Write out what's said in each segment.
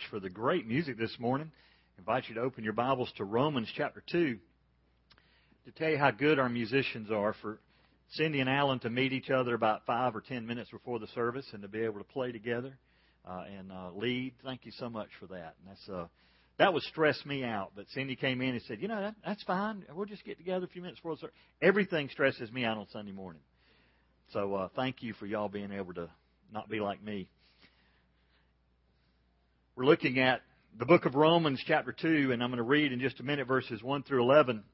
much for the great music this morning. I invite you to open your Bibles to Romans chapter 2 to tell you how good our musicians are for Cindy and Alan to meet each other about five or ten minutes before the service and to be able to play together uh, and uh, lead. Thank you so much for that. And that's uh, that would stress me out. But Cindy came in and said, "You know, that, that's fine. We'll just get together a few minutes before the service." Everything stresses me out on Sunday morning. So uh, thank you for y'all being able to not be like me. We're looking at the book of Romans, chapter 2, and I'm going to read in just a minute verses 1 through 11.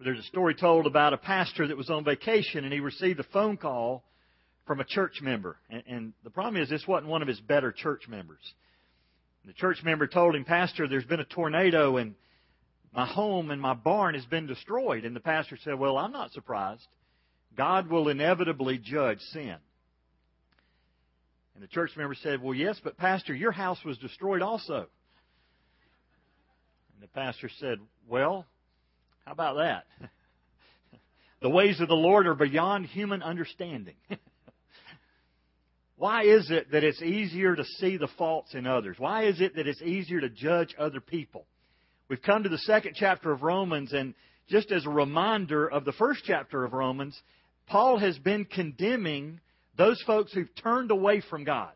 There's a story told about a pastor that was on vacation and he received a phone call from a church member. And, and the problem is, this wasn't one of his better church members. And the church member told him, Pastor, there's been a tornado and my home and my barn has been destroyed. And the pastor said, Well, I'm not surprised. God will inevitably judge sin. And the church member said, Well, yes, but Pastor, your house was destroyed also. And the pastor said, Well, how about that? the ways of the Lord are beyond human understanding. Why is it that it's easier to see the faults in others? Why is it that it's easier to judge other people? We've come to the second chapter of Romans, and just as a reminder of the first chapter of Romans, Paul has been condemning those folks who've turned away from God.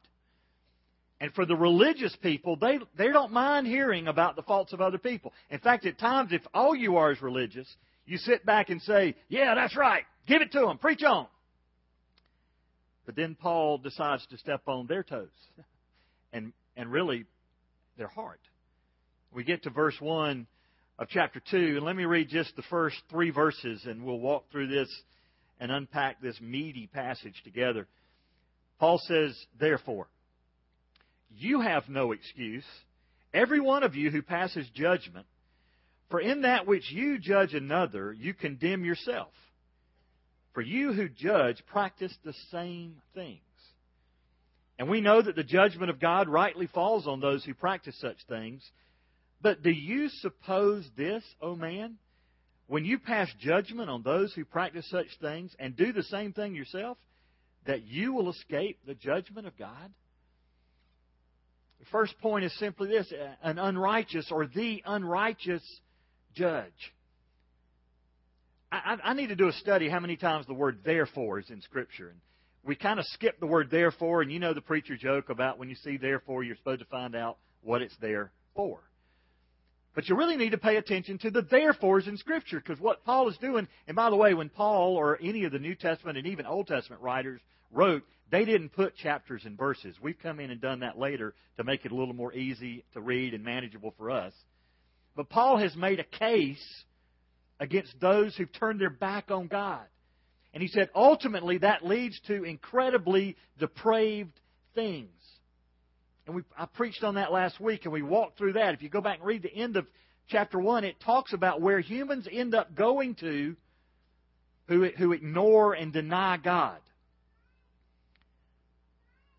And for the religious people, they, they don't mind hearing about the faults of other people. In fact, at times, if all you are is religious, you sit back and say, Yeah, that's right. Give it to them. Preach on. But then Paul decides to step on their toes and, and really their heart. We get to verse 1 of chapter 2, and let me read just the first three verses, and we'll walk through this and unpack this meaty passage together. Paul says, Therefore, you have no excuse, every one of you who passes judgment, for in that which you judge another, you condemn yourself. For you who judge practice the same things. And we know that the judgment of God rightly falls on those who practice such things. But do you suppose this, O oh man? When you pass judgment on those who practice such things and do the same thing yourself, that you will escape the judgment of God? The first point is simply this an unrighteous or the unrighteous judge. I, I, need to do a study how many times the word therefore is in Scripture. And we kind of skip the word therefore, and you know the preacher joke about when you see therefore, you're supposed to find out what it's there for. But you really need to pay attention to the therefores in Scripture because what Paul is doing, and by the way, when Paul or any of the New Testament and even Old Testament writers wrote, they didn't put chapters and verses. We've come in and done that later to make it a little more easy to read and manageable for us. But Paul has made a case against those who've turned their back on God. And he said ultimately that leads to incredibly depraved things. And we, I preached on that last week, and we walked through that. If you go back and read the end of chapter 1, it talks about where humans end up going to who, who ignore and deny God.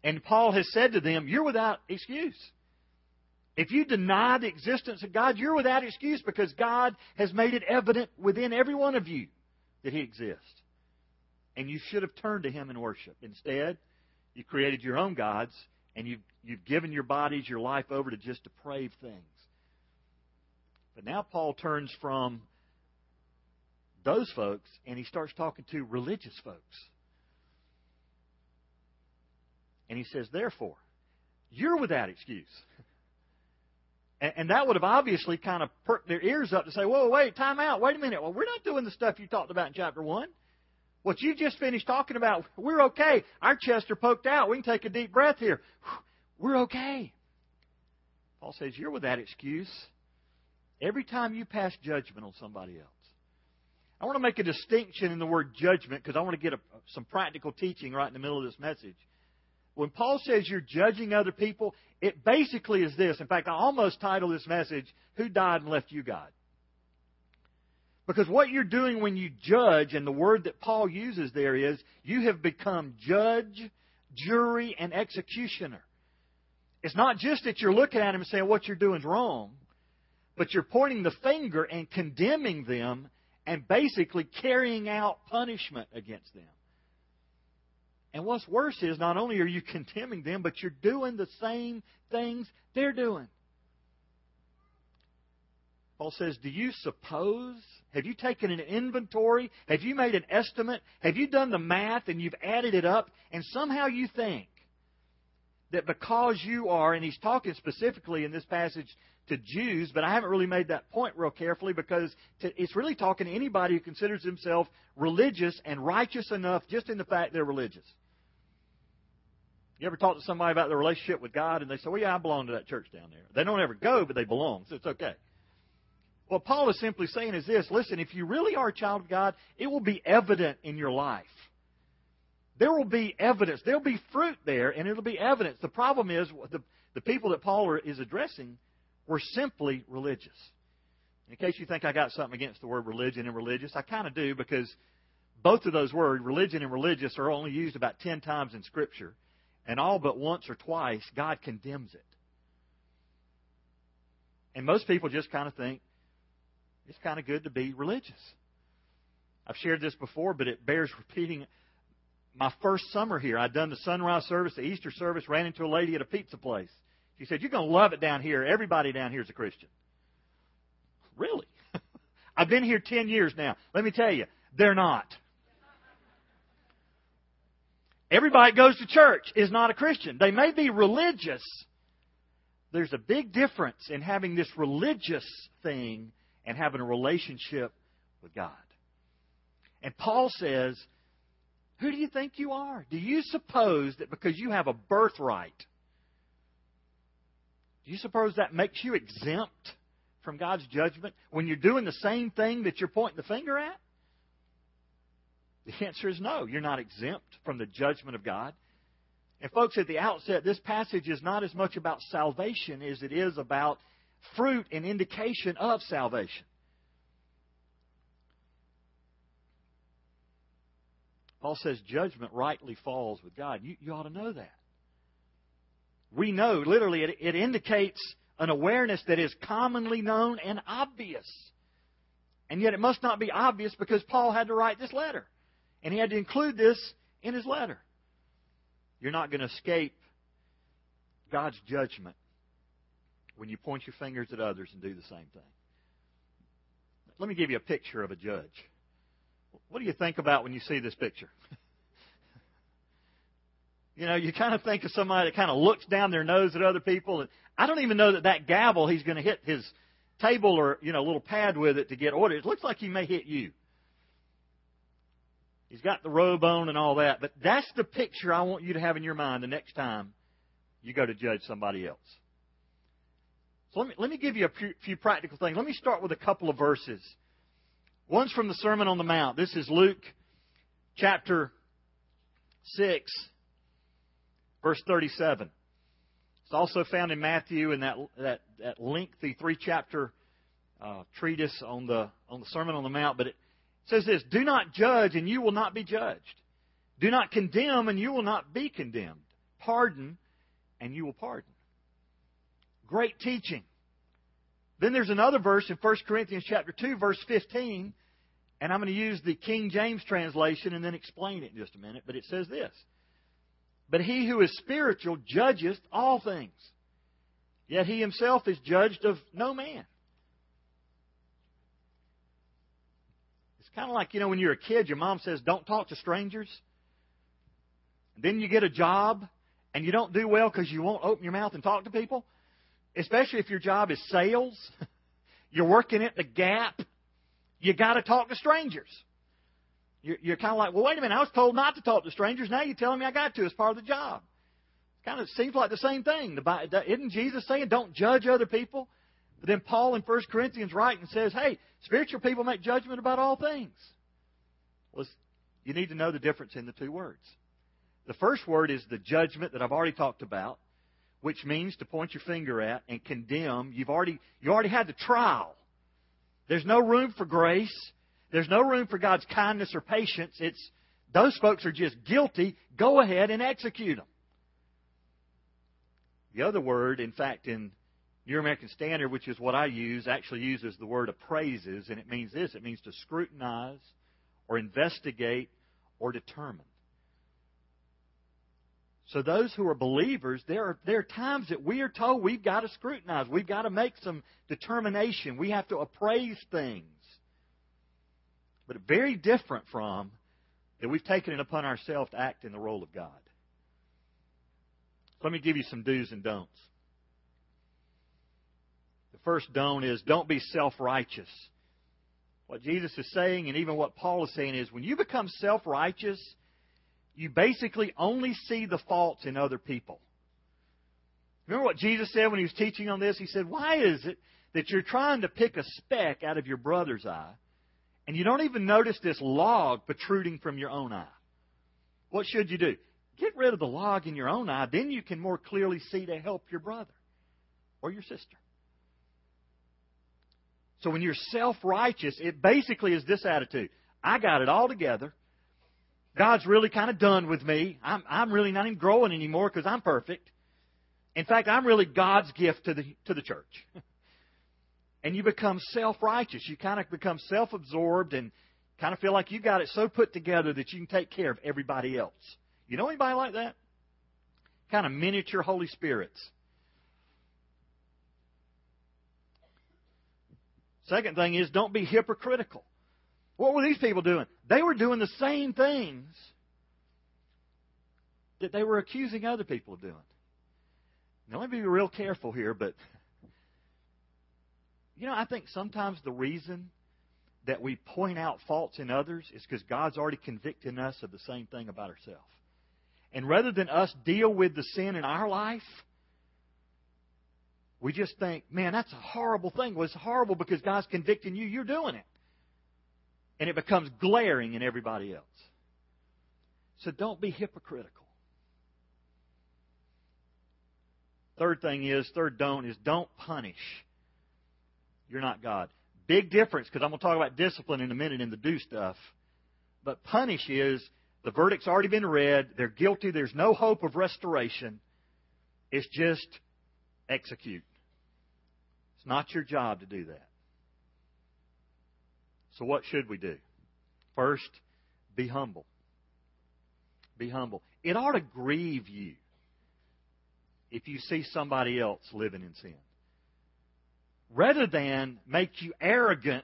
And Paul has said to them, You're without excuse. If you deny the existence of God, you're without excuse because God has made it evident within every one of you that He exists. And you should have turned to Him in worship. Instead, you created your own gods and you've, you've given your bodies, your life over to just depraved things. But now Paul turns from those folks and he starts talking to religious folks. And he says, therefore, you're without excuse. And, and that would have obviously kind of perked their ears up to say, whoa, wait, time out, wait a minute. Well, we're not doing the stuff you talked about in chapter 1. What you just finished talking about, we're okay. Our chests are poked out. We can take a deep breath here. We're okay. Paul says, You're with that excuse every time you pass judgment on somebody else. I want to make a distinction in the word judgment because I want to get a, some practical teaching right in the middle of this message. When Paul says you're judging other people, it basically is this. In fact, I almost title this message, Who Died and Left You God? Because what you're doing when you judge, and the word that Paul uses there is, you have become judge, jury, and executioner. It's not just that you're looking at them and saying what you're doing is wrong, but you're pointing the finger and condemning them and basically carrying out punishment against them. And what's worse is not only are you condemning them, but you're doing the same things they're doing. Paul says, Do you suppose? Have you taken an inventory? Have you made an estimate? Have you done the math and you've added it up? And somehow you think that because you are, and he's talking specifically in this passage to Jews, but I haven't really made that point real carefully because it's really talking to anybody who considers himself religious and righteous enough just in the fact they're religious. You ever talk to somebody about their relationship with God and they say, Well, yeah, I belong to that church down there. They don't ever go, but they belong, so it's okay. What Paul is simply saying is this listen, if you really are a child of God, it will be evident in your life. There will be evidence. There'll be fruit there, and it'll be evidence. The problem is the, the people that Paul is addressing were simply religious. In case you think I got something against the word religion and religious, I kind of do because both of those words, religion and religious, are only used about ten times in Scripture. And all but once or twice, God condemns it. And most people just kind of think it's kind of good to be religious. I've shared this before, but it bears repeating. My first summer here, I'd done the sunrise service, the Easter service, ran into a lady at a pizza place. She said, You're going to love it down here. Everybody down here is a Christian. Really? I've been here 10 years now. Let me tell you, they're not. Everybody that goes to church is not a Christian. They may be religious. There's a big difference in having this religious thing and having a relationship with God. And Paul says, Who do you think you are? Do you suppose that because you have a birthright, do you suppose that makes you exempt from God's judgment when you're doing the same thing that you're pointing the finger at? The answer is no. You're not exempt from the judgment of God. And, folks, at the outset, this passage is not as much about salvation as it is about fruit and indication of salvation. Paul says judgment rightly falls with God. You, you ought to know that. We know, literally, it, it indicates an awareness that is commonly known and obvious. And yet it must not be obvious because Paul had to write this letter. And he had to include this in his letter. You're not going to escape God's judgment when you point your fingers at others and do the same thing. Let me give you a picture of a judge. What do you think about when you see this picture? you know, you kind of think of somebody that kind of looks down their nose at other people. And I don't even know that that gavel he's going to hit his table or, you know, little pad with it to get orders. It looks like he may hit you. He's got the robe on and all that. But that's the picture I want you to have in your mind the next time you go to judge somebody else. So let me, let me give you a few, practical things. Let me start with a couple of verses. One's from the Sermon on the Mount. This is Luke chapter 6, verse 37. It's also found in Matthew in that, that, that lengthy three chapter uh, treatise on the, on the Sermon on the Mount. But it says this Do not judge, and you will not be judged. Do not condemn, and you will not be condemned. Pardon, and you will pardon. Great teaching. Then there's another verse in 1 Corinthians chapter 2, verse 15, and I'm going to use the King James translation and then explain it in just a minute, but it says this. But he who is spiritual judgeth all things, yet he himself is judged of no man. It's kind of like, you know, when you're a kid, your mom says, don't talk to strangers. Then you get a job and you don't do well because you won't open your mouth and talk to people especially if your job is sales, you're working at the Gap, you got to talk to strangers. You're, you're kind of like, well, wait a minute, I was told not to talk to strangers. Now you're telling me I got to as part of the job. It Kind of seems like the same thing. Isn't Jesus saying, don't judge other people? But then Paul in 1 Corinthians writes and says, hey, spiritual people make judgment about all things. Well, you need to know the difference in the two words. The first word is the judgment that I've already talked about which means to point your finger at and condemn. You've already, you already had the trial. There's no room for grace. There's no room for God's kindness or patience. It's, those folks are just guilty. Go ahead and execute them. The other word, in fact, in New American Standard, which is what I use, actually uses the word appraises, and it means this it means to scrutinize or investigate or determine. So those who are believers, there are, there are times that we are told we've got to scrutinize. We've got to make some determination. We have to appraise things. But very different from that we've taken it upon ourselves to act in the role of God. Let me give you some do's and don'ts. The first don't is don't be self righteous. What Jesus is saying, and even what Paul is saying, is when you become self righteous, you basically only see the faults in other people. Remember what Jesus said when he was teaching on this? He said, Why is it that you're trying to pick a speck out of your brother's eye and you don't even notice this log protruding from your own eye? What should you do? Get rid of the log in your own eye, then you can more clearly see to help your brother or your sister. So when you're self righteous, it basically is this attitude I got it all together. God's really kind of done with me. I'm, I'm really not even growing anymore because I'm perfect. In fact, I'm really God's gift to the, to the church. and you become self righteous. You kind of become self absorbed and kind of feel like you got it so put together that you can take care of everybody else. You know anybody like that? Kind of miniature Holy Spirits. Second thing is don't be hypocritical. What were these people doing? They were doing the same things that they were accusing other people of doing. Now, let me be real careful here, but you know, I think sometimes the reason that we point out faults in others is because God's already convicting us of the same thing about ourselves. And rather than us deal with the sin in our life, we just think, man, that's a horrible thing. Well, it's horrible because God's convicting you. You're doing it. And it becomes glaring in everybody else. So don't be hypocritical. Third thing is, third don't is don't punish. You're not God. Big difference because I'm going to talk about discipline in a minute in the do stuff. But punish is the verdict's already been read. They're guilty. There's no hope of restoration. It's just execute. It's not your job to do that. So, what should we do? First, be humble. Be humble. It ought to grieve you if you see somebody else living in sin. Rather than make you arrogant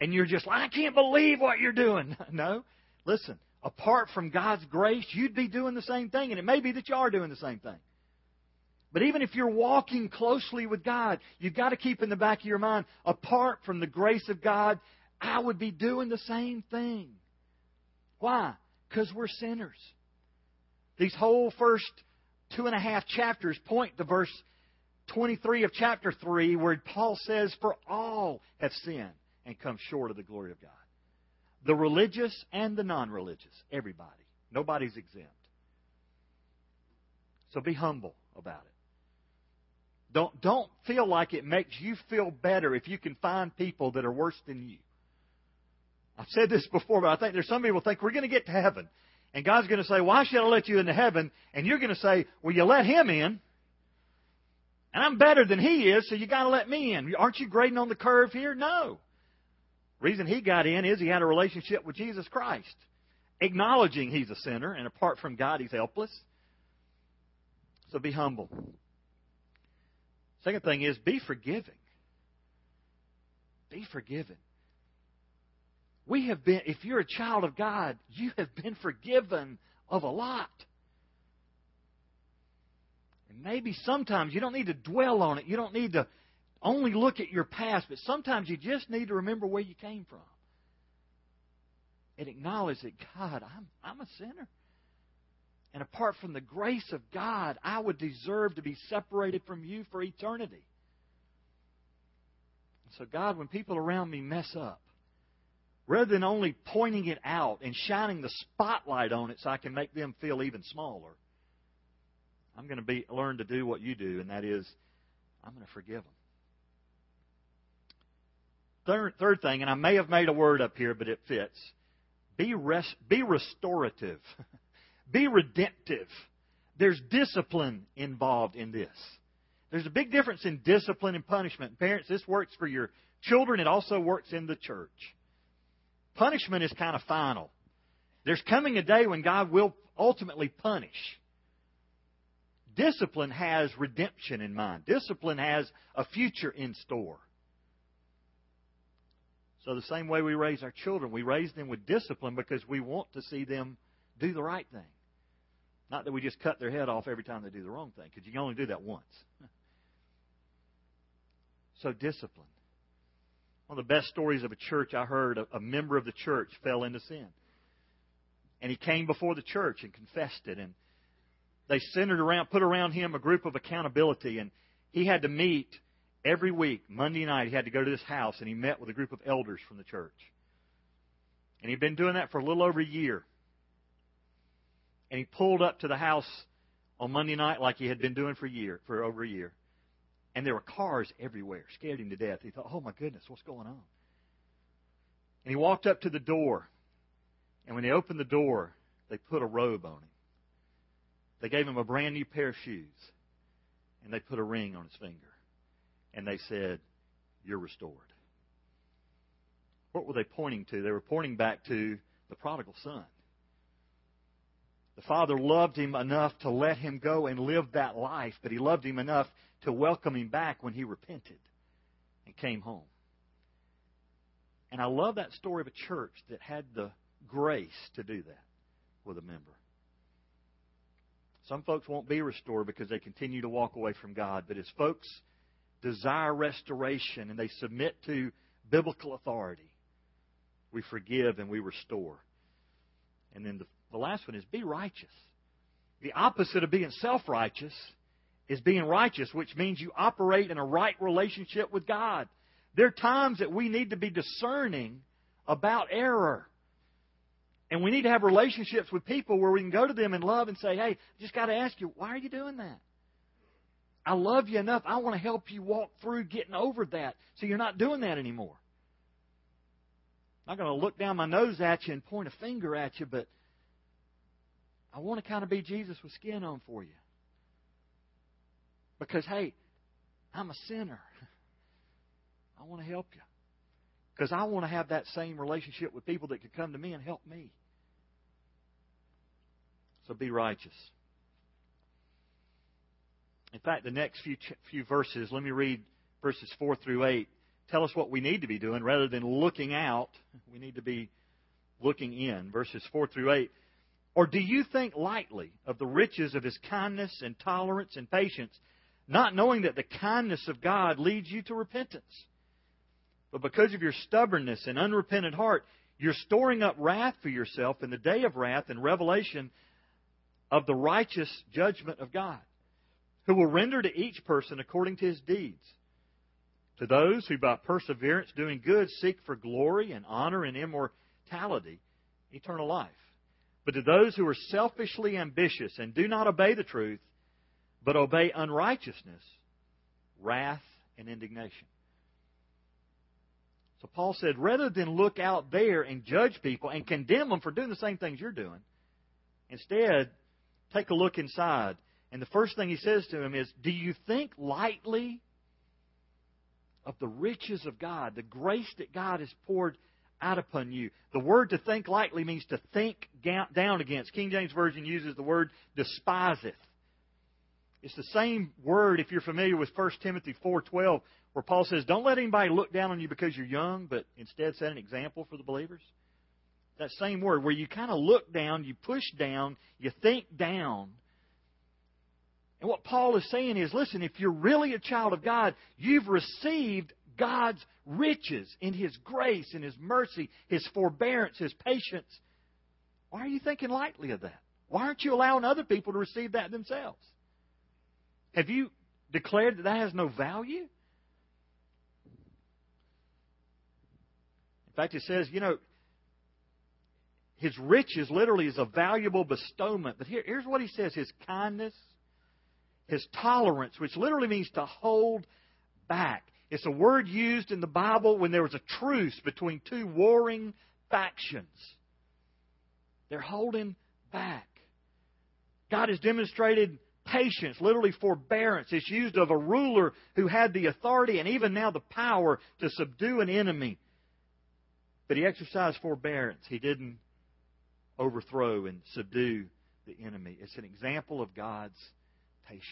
and you're just like, I can't believe what you're doing. No. Listen, apart from God's grace, you'd be doing the same thing, and it may be that you are doing the same thing. But even if you're walking closely with God, you've got to keep in the back of your mind, apart from the grace of God, I would be doing the same thing. Why? Because we're sinners. These whole first two and a half chapters point to verse 23 of chapter 3, where Paul says, For all have sinned and come short of the glory of God. The religious and the non religious, everybody. Nobody's exempt. So be humble about it. Don't, don't feel like it makes you feel better if you can find people that are worse than you. I've said this before, but I think there's some people think we're going to get to heaven. And God's going to say, Why should I let you into heaven? And you're going to say, Well, you let him in. And I'm better than he is, so you got to let me in. Aren't you grading on the curve here? No. Reason he got in is he had a relationship with Jesus Christ, acknowledging he's a sinner, and apart from God, he's helpless. So be humble. Second thing is be forgiving. Be forgiven. We have been, if you're a child of God, you have been forgiven of a lot. And maybe sometimes you don't need to dwell on it. You don't need to only look at your past, but sometimes you just need to remember where you came from. And acknowledge that, God, I'm, I'm a sinner. And apart from the grace of God, I would deserve to be separated from you for eternity. So, God, when people around me mess up, rather than only pointing it out and shining the spotlight on it so I can make them feel even smaller, I'm going to be learn to do what you do, and that is, I'm going to forgive them. Third, third thing, and I may have made a word up here, but it fits. Be res, be restorative. be redemptive. There's discipline involved in this. There's a big difference in discipline and punishment. Parents, this works for your children. It also works in the church. Punishment is kind of final. There's coming a day when God will ultimately punish. discipline has redemption in mind. Discipline has a future in store. So, the same way we raise our children, we raise them with discipline because we want to see them do the right thing. Not that we just cut their head off every time they do the wrong thing, because you can only do that once. So, discipline. One of the best stories of a church I heard, a, member of the church fell into sin. And he came before the church and confessed it. And they centered around, put around him a group of accountability. And he had to meet every week, Monday night, he had to go to this house and he met with a group of elders from the church. And he'd been doing that for a little over a year. And he pulled up to the house on Monday night like he had been doing for a year, for over a year. And there were cars everywhere, scared him to death. He thought, oh my goodness, what's going on? And he walked up to the door. And when they opened the door, they put a robe on him. They gave him a brand new pair of shoes. And they put a ring on his finger and they said, You're restored. What were they pointing to? They were pointing back to the prodigal son. The father loved him enough to let him go and live that life, but he loved him enough to welcome him back when he repented and came home. And I love that story of a church that had the grace to do that with a member. Some folks won't be restored because they continue to walk away from God, but as folks desire restoration and they submit to biblical authority, we forgive and we restore. And then the, the last one is be righteous. The opposite of being self righteous is being righteous, which means you operate in a right relationship with God. There are times that we need to be discerning about error. And we need to have relationships with people where we can go to them in love and say, hey, I just got to ask you, why are you doing that? I love you enough. I want to help you walk through getting over that so you're not doing that anymore. I'm not going to look down my nose at you and point a finger at you, but I want to kind of be Jesus with skin on for you. Because, hey, I'm a sinner. I want to help you. Because I want to have that same relationship with people that could come to me and help me. So be righteous. In fact, the next few, few verses, let me read verses 4 through 8, tell us what we need to be doing rather than looking out. We need to be looking in. Verses 4 through 8. Or do you think lightly of the riches of his kindness and tolerance and patience, not knowing that the kindness of God leads you to repentance? But because of your stubbornness and unrepentant heart, you're storing up wrath for yourself in the day of wrath and revelation of the righteous judgment of God who will render to each person according to his deeds. To those who by perseverance doing good seek for glory and honor and immortality, eternal life. But to those who are selfishly ambitious and do not obey the truth, but obey unrighteousness, wrath and indignation. So Paul said, rather than look out there and judge people and condemn them for doing the same things you're doing, instead, take a look inside and the first thing he says to him is, Do you think lightly of the riches of God, the grace that God has poured out upon you? The word to think lightly means to think down against. King James Version uses the word despiseth. It's the same word if you're familiar with 1 Timothy 4:12 where Paul says, "Don't let anybody look down on you because you're young, but instead set an example for the believers." That same word where you kind of look down, you push down, you think down and what Paul is saying is listen, if you're really a child of God, you've received God's riches in His grace, in His mercy, His forbearance, His patience. Why are you thinking lightly of that? Why aren't you allowing other people to receive that themselves? Have you declared that that has no value? In fact, it says, you know, his riches literally is a valuable bestowment. But here, here's what he says his kindness, his tolerance, which literally means to hold back. It's a word used in the Bible when there was a truce between two warring factions. They're holding back. God has demonstrated patience, literally forbearance. It's used of a ruler who had the authority and even now the power to subdue an enemy. But he exercised forbearance. He didn't overthrow and subdue the enemy. It's an example of God's patience.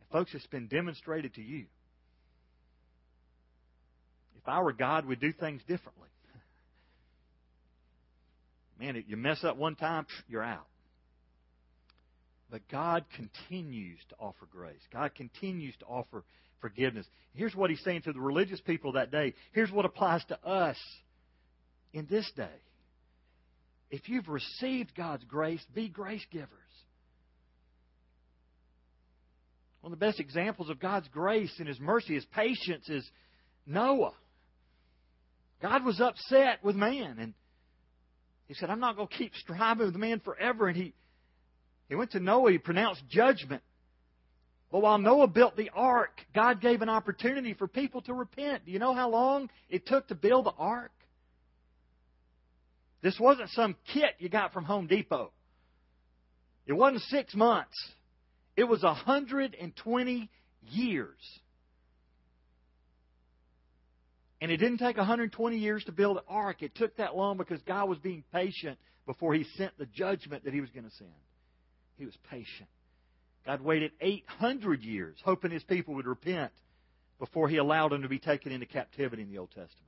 And folks, it's been demonstrated to you. If I were God, we'd do things differently. Man, if you mess up one time, you're out. But God continues to offer grace. God continues to offer forgiveness. Here's what he's saying to the religious people that day. Here's what applies to us in this day. If you've received God's grace, be grace givers. One of the best examples of God's grace and His mercy, His patience, is Noah. God was upset with man, and He said, I'm not going to keep striving with man forever. And He, he went to Noah, He pronounced judgment. But while Noah built the ark, God gave an opportunity for people to repent. Do you know how long it took to build the ark? This wasn't some kit you got from Home Depot. It wasn't six months. It was 120 years. And it didn't take 120 years to build the ark. It took that long because God was being patient before He sent the judgment that He was going to send. He was patient. God waited 800 years hoping His people would repent before He allowed them to be taken into captivity in the Old Testament.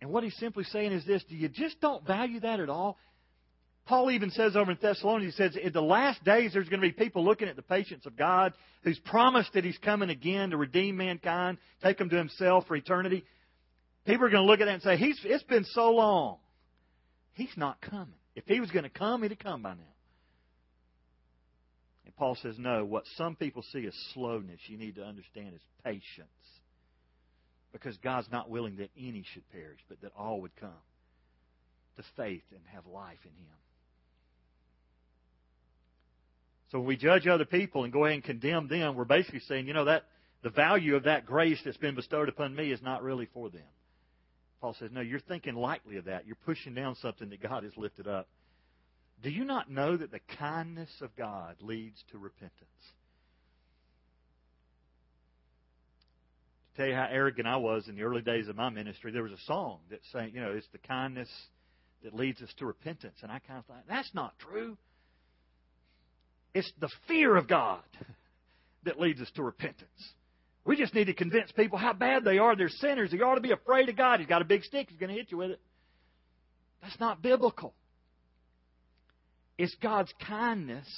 And what he's simply saying is this do you just don't value that at all? Paul even says over in Thessalonians, he says, in the last days there's going to be people looking at the patience of God who's promised that he's coming again to redeem mankind, take them to himself for eternity. People are going to look at that and say, he's, it's been so long. He's not coming. If he was going to come, he'd have come by now. And Paul says, no, what some people see as slowness, you need to understand is patience. Because God's not willing that any should perish, but that all would come to faith and have life in Him. So when we judge other people and go ahead and condemn them, we're basically saying, you know, that the value of that grace that's been bestowed upon me is not really for them. Paul says, no, you're thinking lightly of that. You're pushing down something that God has lifted up. Do you not know that the kindness of God leads to repentance? To tell you how arrogant I was in the early days of my ministry, there was a song that saying, you know, it's the kindness that leads us to repentance. And I kind of thought, that's not true. It's the fear of God that leads us to repentance. We just need to convince people how bad they are. They're sinners. They ought to be afraid of God. He's got a big stick. He's going to hit you with it. That's not biblical. It's God's kindness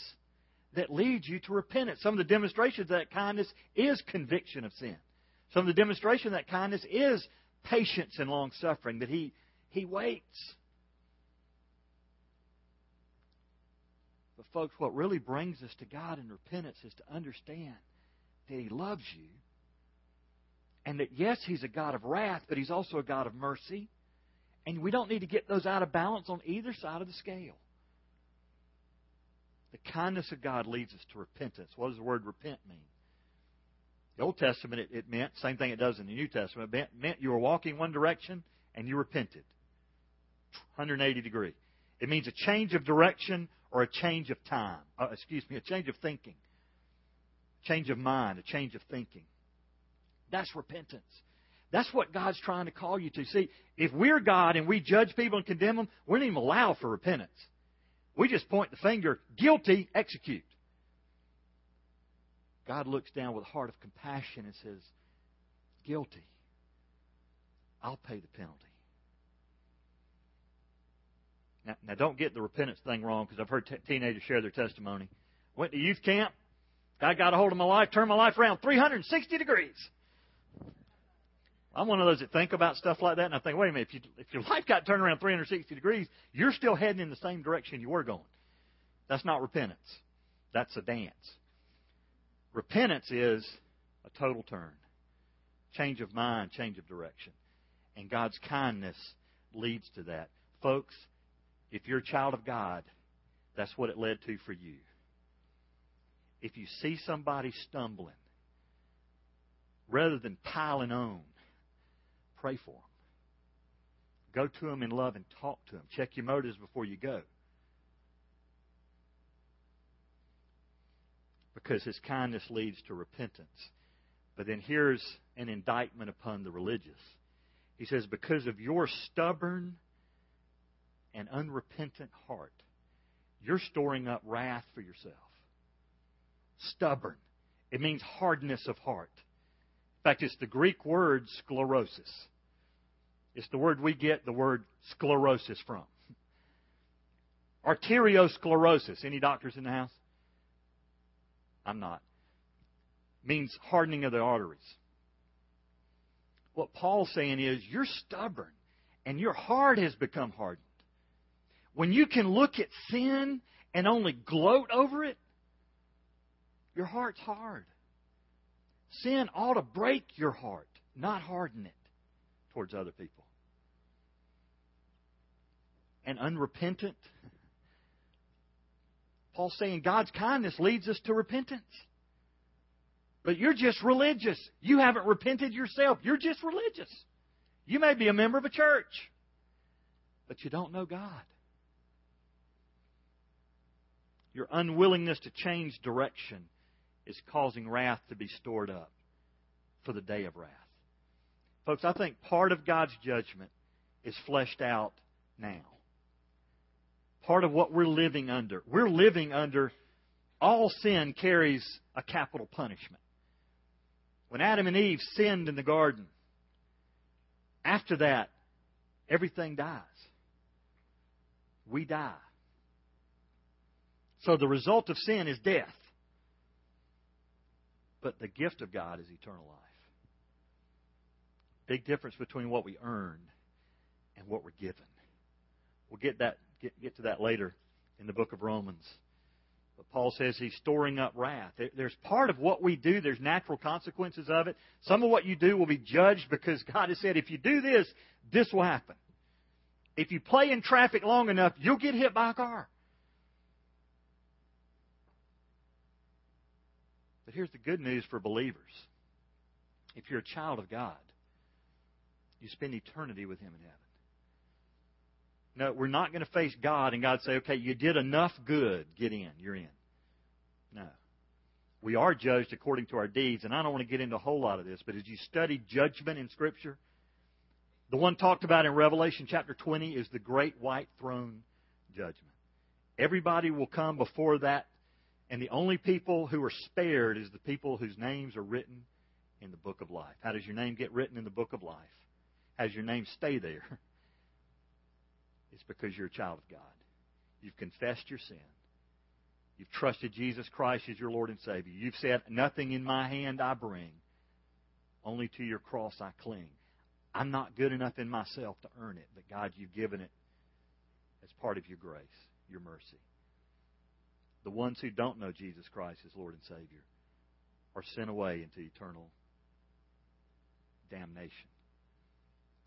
that leads you to repentance. Some of the demonstrations of that kindness is conviction of sin. Some of the demonstration of that kindness is patience and long suffering, that He, he waits. But, folks, what really brings us to God in repentance is to understand that He loves you. And that, yes, He's a God of wrath, but He's also a God of mercy. And we don't need to get those out of balance on either side of the scale. The kindness of God leads us to repentance. What does the word repent mean? The Old Testament, it, it meant, same thing it does in the New Testament, it meant, you were walking one direction and you repented. 180 degree. It means a change of direction or a change of time. Uh, excuse me, a change of thinking. Change of mind, a change of thinking. That's repentance. That's what God's trying to call you to. See, if we're God and we judge people and condemn them, we don't even allow for repentance. We just point the finger, guilty, execute. God looks down with a heart of compassion and says, guilty. I'll pay the penalty. Now, now don't get the repentance thing wrong because I've heard t- teenagers share their testimony. Went to youth camp. God got a hold of my life, turned my life around 360 degrees. I'm one of those that think about stuff like that, and I think, wait a minute, if, you, if your life got turned around 360 degrees, you're still heading in the same direction you were going. That's not repentance. That's a dance. Repentance is a total turn, change of mind, change of direction. And God's kindness leads to that. Folks, if you're a child of God, that's what it led to for you. If you see somebody stumbling, rather than piling on, pray for them. Go to them in love and talk to them. Check your motives before you go. Because his kindness leads to repentance. But then here's an indictment upon the religious. He says, Because of your stubborn and unrepentant heart, you're storing up wrath for yourself. Stubborn. It means hardness of heart. In fact, it's the Greek word sclerosis. It's the word we get the word sclerosis from. Arteriosclerosis. Any doctors in the house? I'm not. Means hardening of the arteries. What Paul's saying is, you're stubborn and your heart has become hardened. When you can look at sin and only gloat over it, your heart's hard. Sin ought to break your heart, not harden it towards other people. And unrepentant, Paul's saying God's kindness leads us to repentance. But you're just religious. You haven't repented yourself. You're just religious. You may be a member of a church, but you don't know God. Your unwillingness to change direction is causing wrath to be stored up for the day of wrath. Folks, I think part of God's judgment is fleshed out now. Part of what we're living under. We're living under all sin carries a capital punishment. When Adam and Eve sinned in the garden, after that, everything dies. We die. So the result of sin is death. But the gift of God is eternal life. Big difference between what we earn and what we're given. We'll get that get, get to that later in the book of Romans. But Paul says he's storing up wrath. There's part of what we do, there's natural consequences of it. Some of what you do will be judged because God has said, if you do this, this will happen. If you play in traffic long enough, you'll get hit by a car. Here's the good news for believers. If you're a child of God, you spend eternity with Him in heaven. No, we're not going to face God and God say, okay, you did enough good. Get in. You're in. No. We are judged according to our deeds, and I don't want to get into a whole lot of this, but as you study judgment in Scripture, the one talked about in Revelation chapter 20 is the great white throne judgment. Everybody will come before that, and the only people who are spared is the people whose names are written in the book of life. How does your name get written in the book of life? How does your name stay there? It's because you're a child of God. You've confessed your sin. You've trusted Jesus Christ as your Lord and Savior. You've said, Nothing in my hand I bring, only to your cross I cling. I'm not good enough in myself to earn it, but God, you've given it as part of your grace, your mercy. The ones who don't know Jesus Christ as Lord and Savior are sent away into eternal damnation.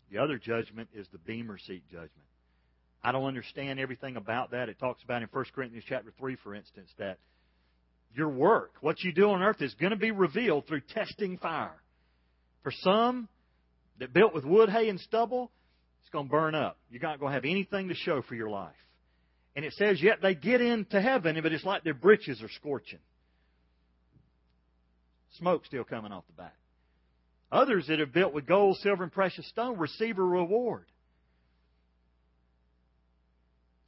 The other judgment is the Bema seat judgment. I don't understand everything about that. It talks about in 1 Corinthians chapter 3, for instance, that your work, what you do on earth, is going to be revealed through testing fire. For some that built with wood, hay, and stubble, it's going to burn up. You're not going to have anything to show for your life. And it says, yet they get into heaven, but it's like their breeches are scorching. Smoke still coming off the back. Others that have built with gold, silver, and precious stone receive a reward.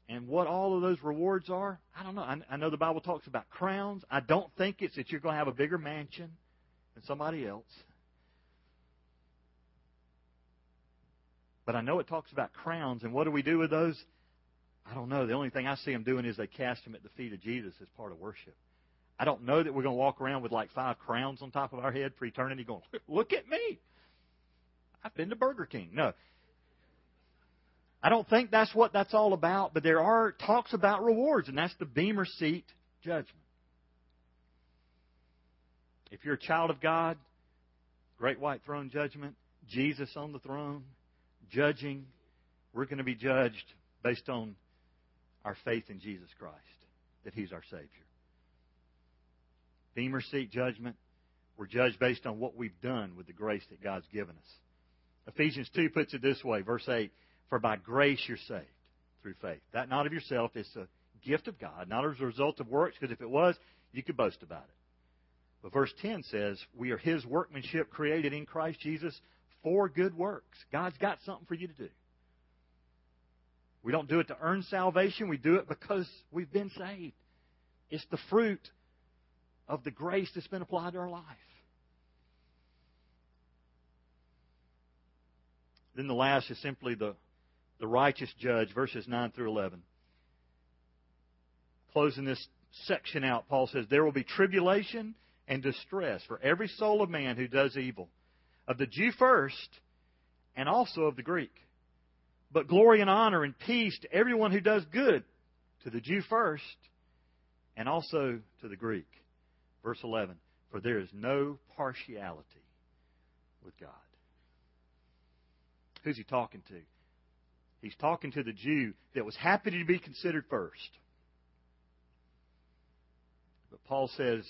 And what all of those rewards are, I don't know. I, I know the Bible talks about crowns. I don't think it's that you're going to have a bigger mansion than somebody else. But I know it talks about crowns, and what do we do with those? I don't know. The only thing I see them doing is they cast them at the feet of Jesus as part of worship. I don't know that we're going to walk around with like five crowns on top of our head for eternity going, look at me. I've been to Burger King. No. I don't think that's what that's all about, but there are talks about rewards, and that's the Bema seat judgment. If you're a child of God, great white throne judgment, Jesus on the throne, judging, we're going to be judged based on our faith in Jesus Christ, that He's our Savior. Bema seat judgment, we're judged based on what we've done with the grace that God's given us. Ephesians 2 puts it this way, verse 8 For by grace you're saved through faith. That not of yourself, it's a gift of God, not as a result of works, because if it was, you could boast about it. But verse 10 says, We are His workmanship created in Christ Jesus for good works. God's got something for you to do. We don't do it to earn salvation. We do it because we've been saved. It's the fruit of the grace that's been applied to our life. Then the last is simply the, the righteous judge, verses 9 through 11. Closing this section out, Paul says, There will be tribulation and distress for every soul of man who does evil, of the Jew first, and also of the Greek. But glory and honor and peace to everyone who does good, to the Jew first, and also to the Greek. Verse 11 For there is no partiality with God. Who's he talking to? He's talking to the Jew that was happy to be considered first. But Paul says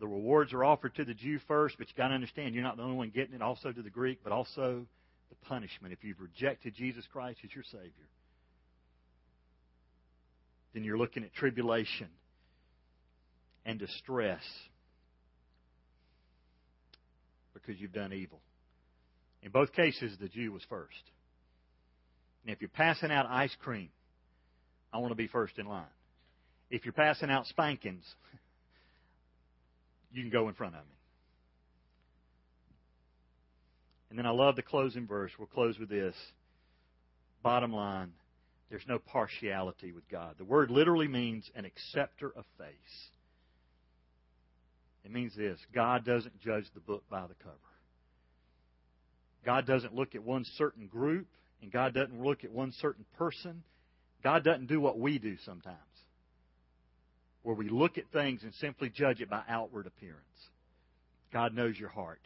the rewards are offered to the Jew first, but you got to understand you're not the only one getting it, also to the Greek, but also the punishment if you've rejected Jesus Christ as your Savior. Then you're looking at tribulation and distress because you've done evil. In both cases, the Jew was first. And if you're passing out ice cream, I want to be first in line. If you're passing out spankings, you can go in front of me. And then I love the closing verse. We'll close with this. Bottom line, there's no partiality with God. The word literally means an acceptor of face. It means this God doesn't judge the book by the cover. God doesn't look at one certain group, and God doesn't look at one certain person. God doesn't do what we do sometimes, where we look at things and simply judge it by outward appearance. God knows your heart,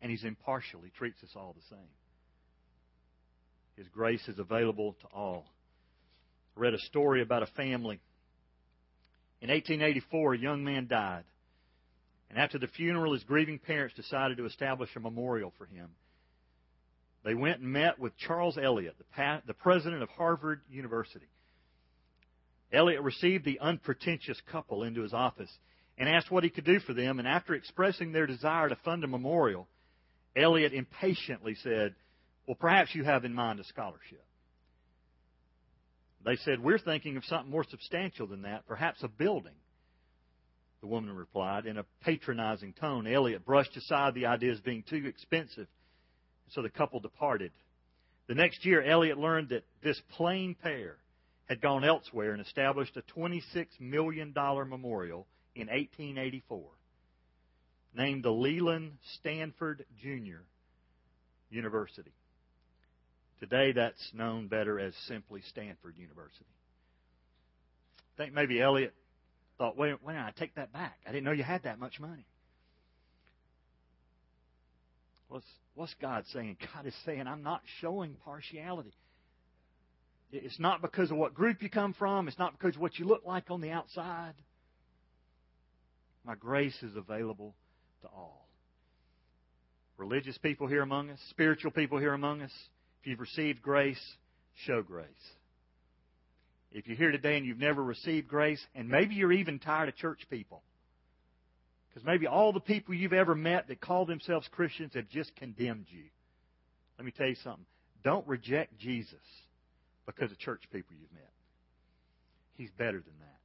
and He's impartial. He treats us all the same. His grace is available to all. I read a story about a family. In 1884, a young man died. And after the funeral, his grieving parents decided to establish a memorial for him. They went and met with Charles Eliot, the, the president of Harvard University. Eliot received the unpretentious couple into his office and asked what he could do for them. And after expressing their desire to fund a memorial, Eliot impatiently said, Well, perhaps you have in mind a scholarship. They said, We're thinking of something more substantial than that, perhaps a building. The woman replied in a patronizing tone. Eliot brushed aside the idea as being too expensive, so the couple departed. The next year, Eliot learned that this plain pair had gone elsewhere and established a $26 million memorial in 1884, named the Leland Stanford Junior University. Today, that's known better as simply Stanford University. I think maybe Eliot thought, wait, wait, I take that back. I didn't know you had that much money. What's, what's God saying? God is saying, I'm not showing partiality. It's not because of what group you come from. It's not because of what you look like on the outside. My grace is available to all. Religious people here among us, spiritual people here among us, if you've received grace, show grace. If you're here today and you've never received grace, and maybe you're even tired of church people, because maybe all the people you've ever met that call themselves Christians have just condemned you. Let me tell you something. Don't reject Jesus because of church people you've met. He's better than that.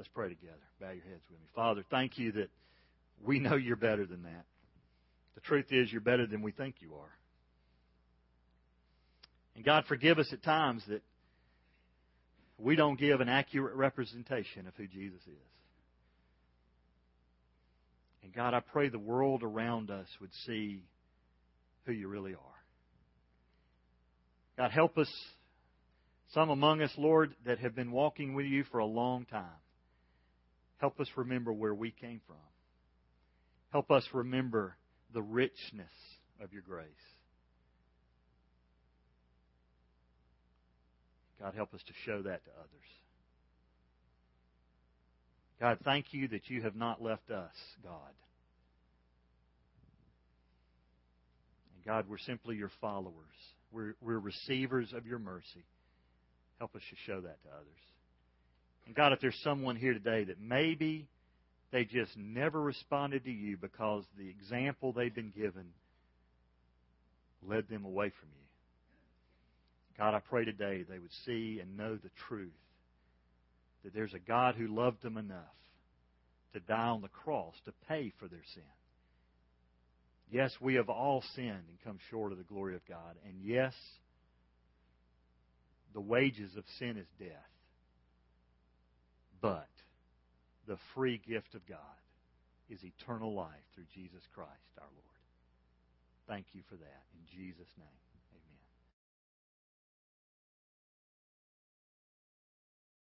Let's pray together. Bow your heads with me. Father, thank you that we know you're better than that. The truth is, you're better than we think you are. And God, forgive us at times that we don't give an accurate representation of who Jesus is. And God, I pray the world around us would see who you really are. God, help us, some among us, Lord, that have been walking with you for a long time. Help us remember where we came from. Help us remember the richness of your grace. God, help us to show that to others. God, thank you that you have not left us, God. And God, we're simply your followers. We're, we're receivers of your mercy. Help us to show that to others. And God, if there's someone here today that maybe they just never responded to you because the example they've been given led them away from you. God, I pray today they would see and know the truth that there's a God who loved them enough to die on the cross to pay for their sin. Yes, we have all sinned and come short of the glory of God. And yes, the wages of sin is death. But the free gift of God is eternal life through Jesus Christ our Lord. Thank you for that in Jesus' name.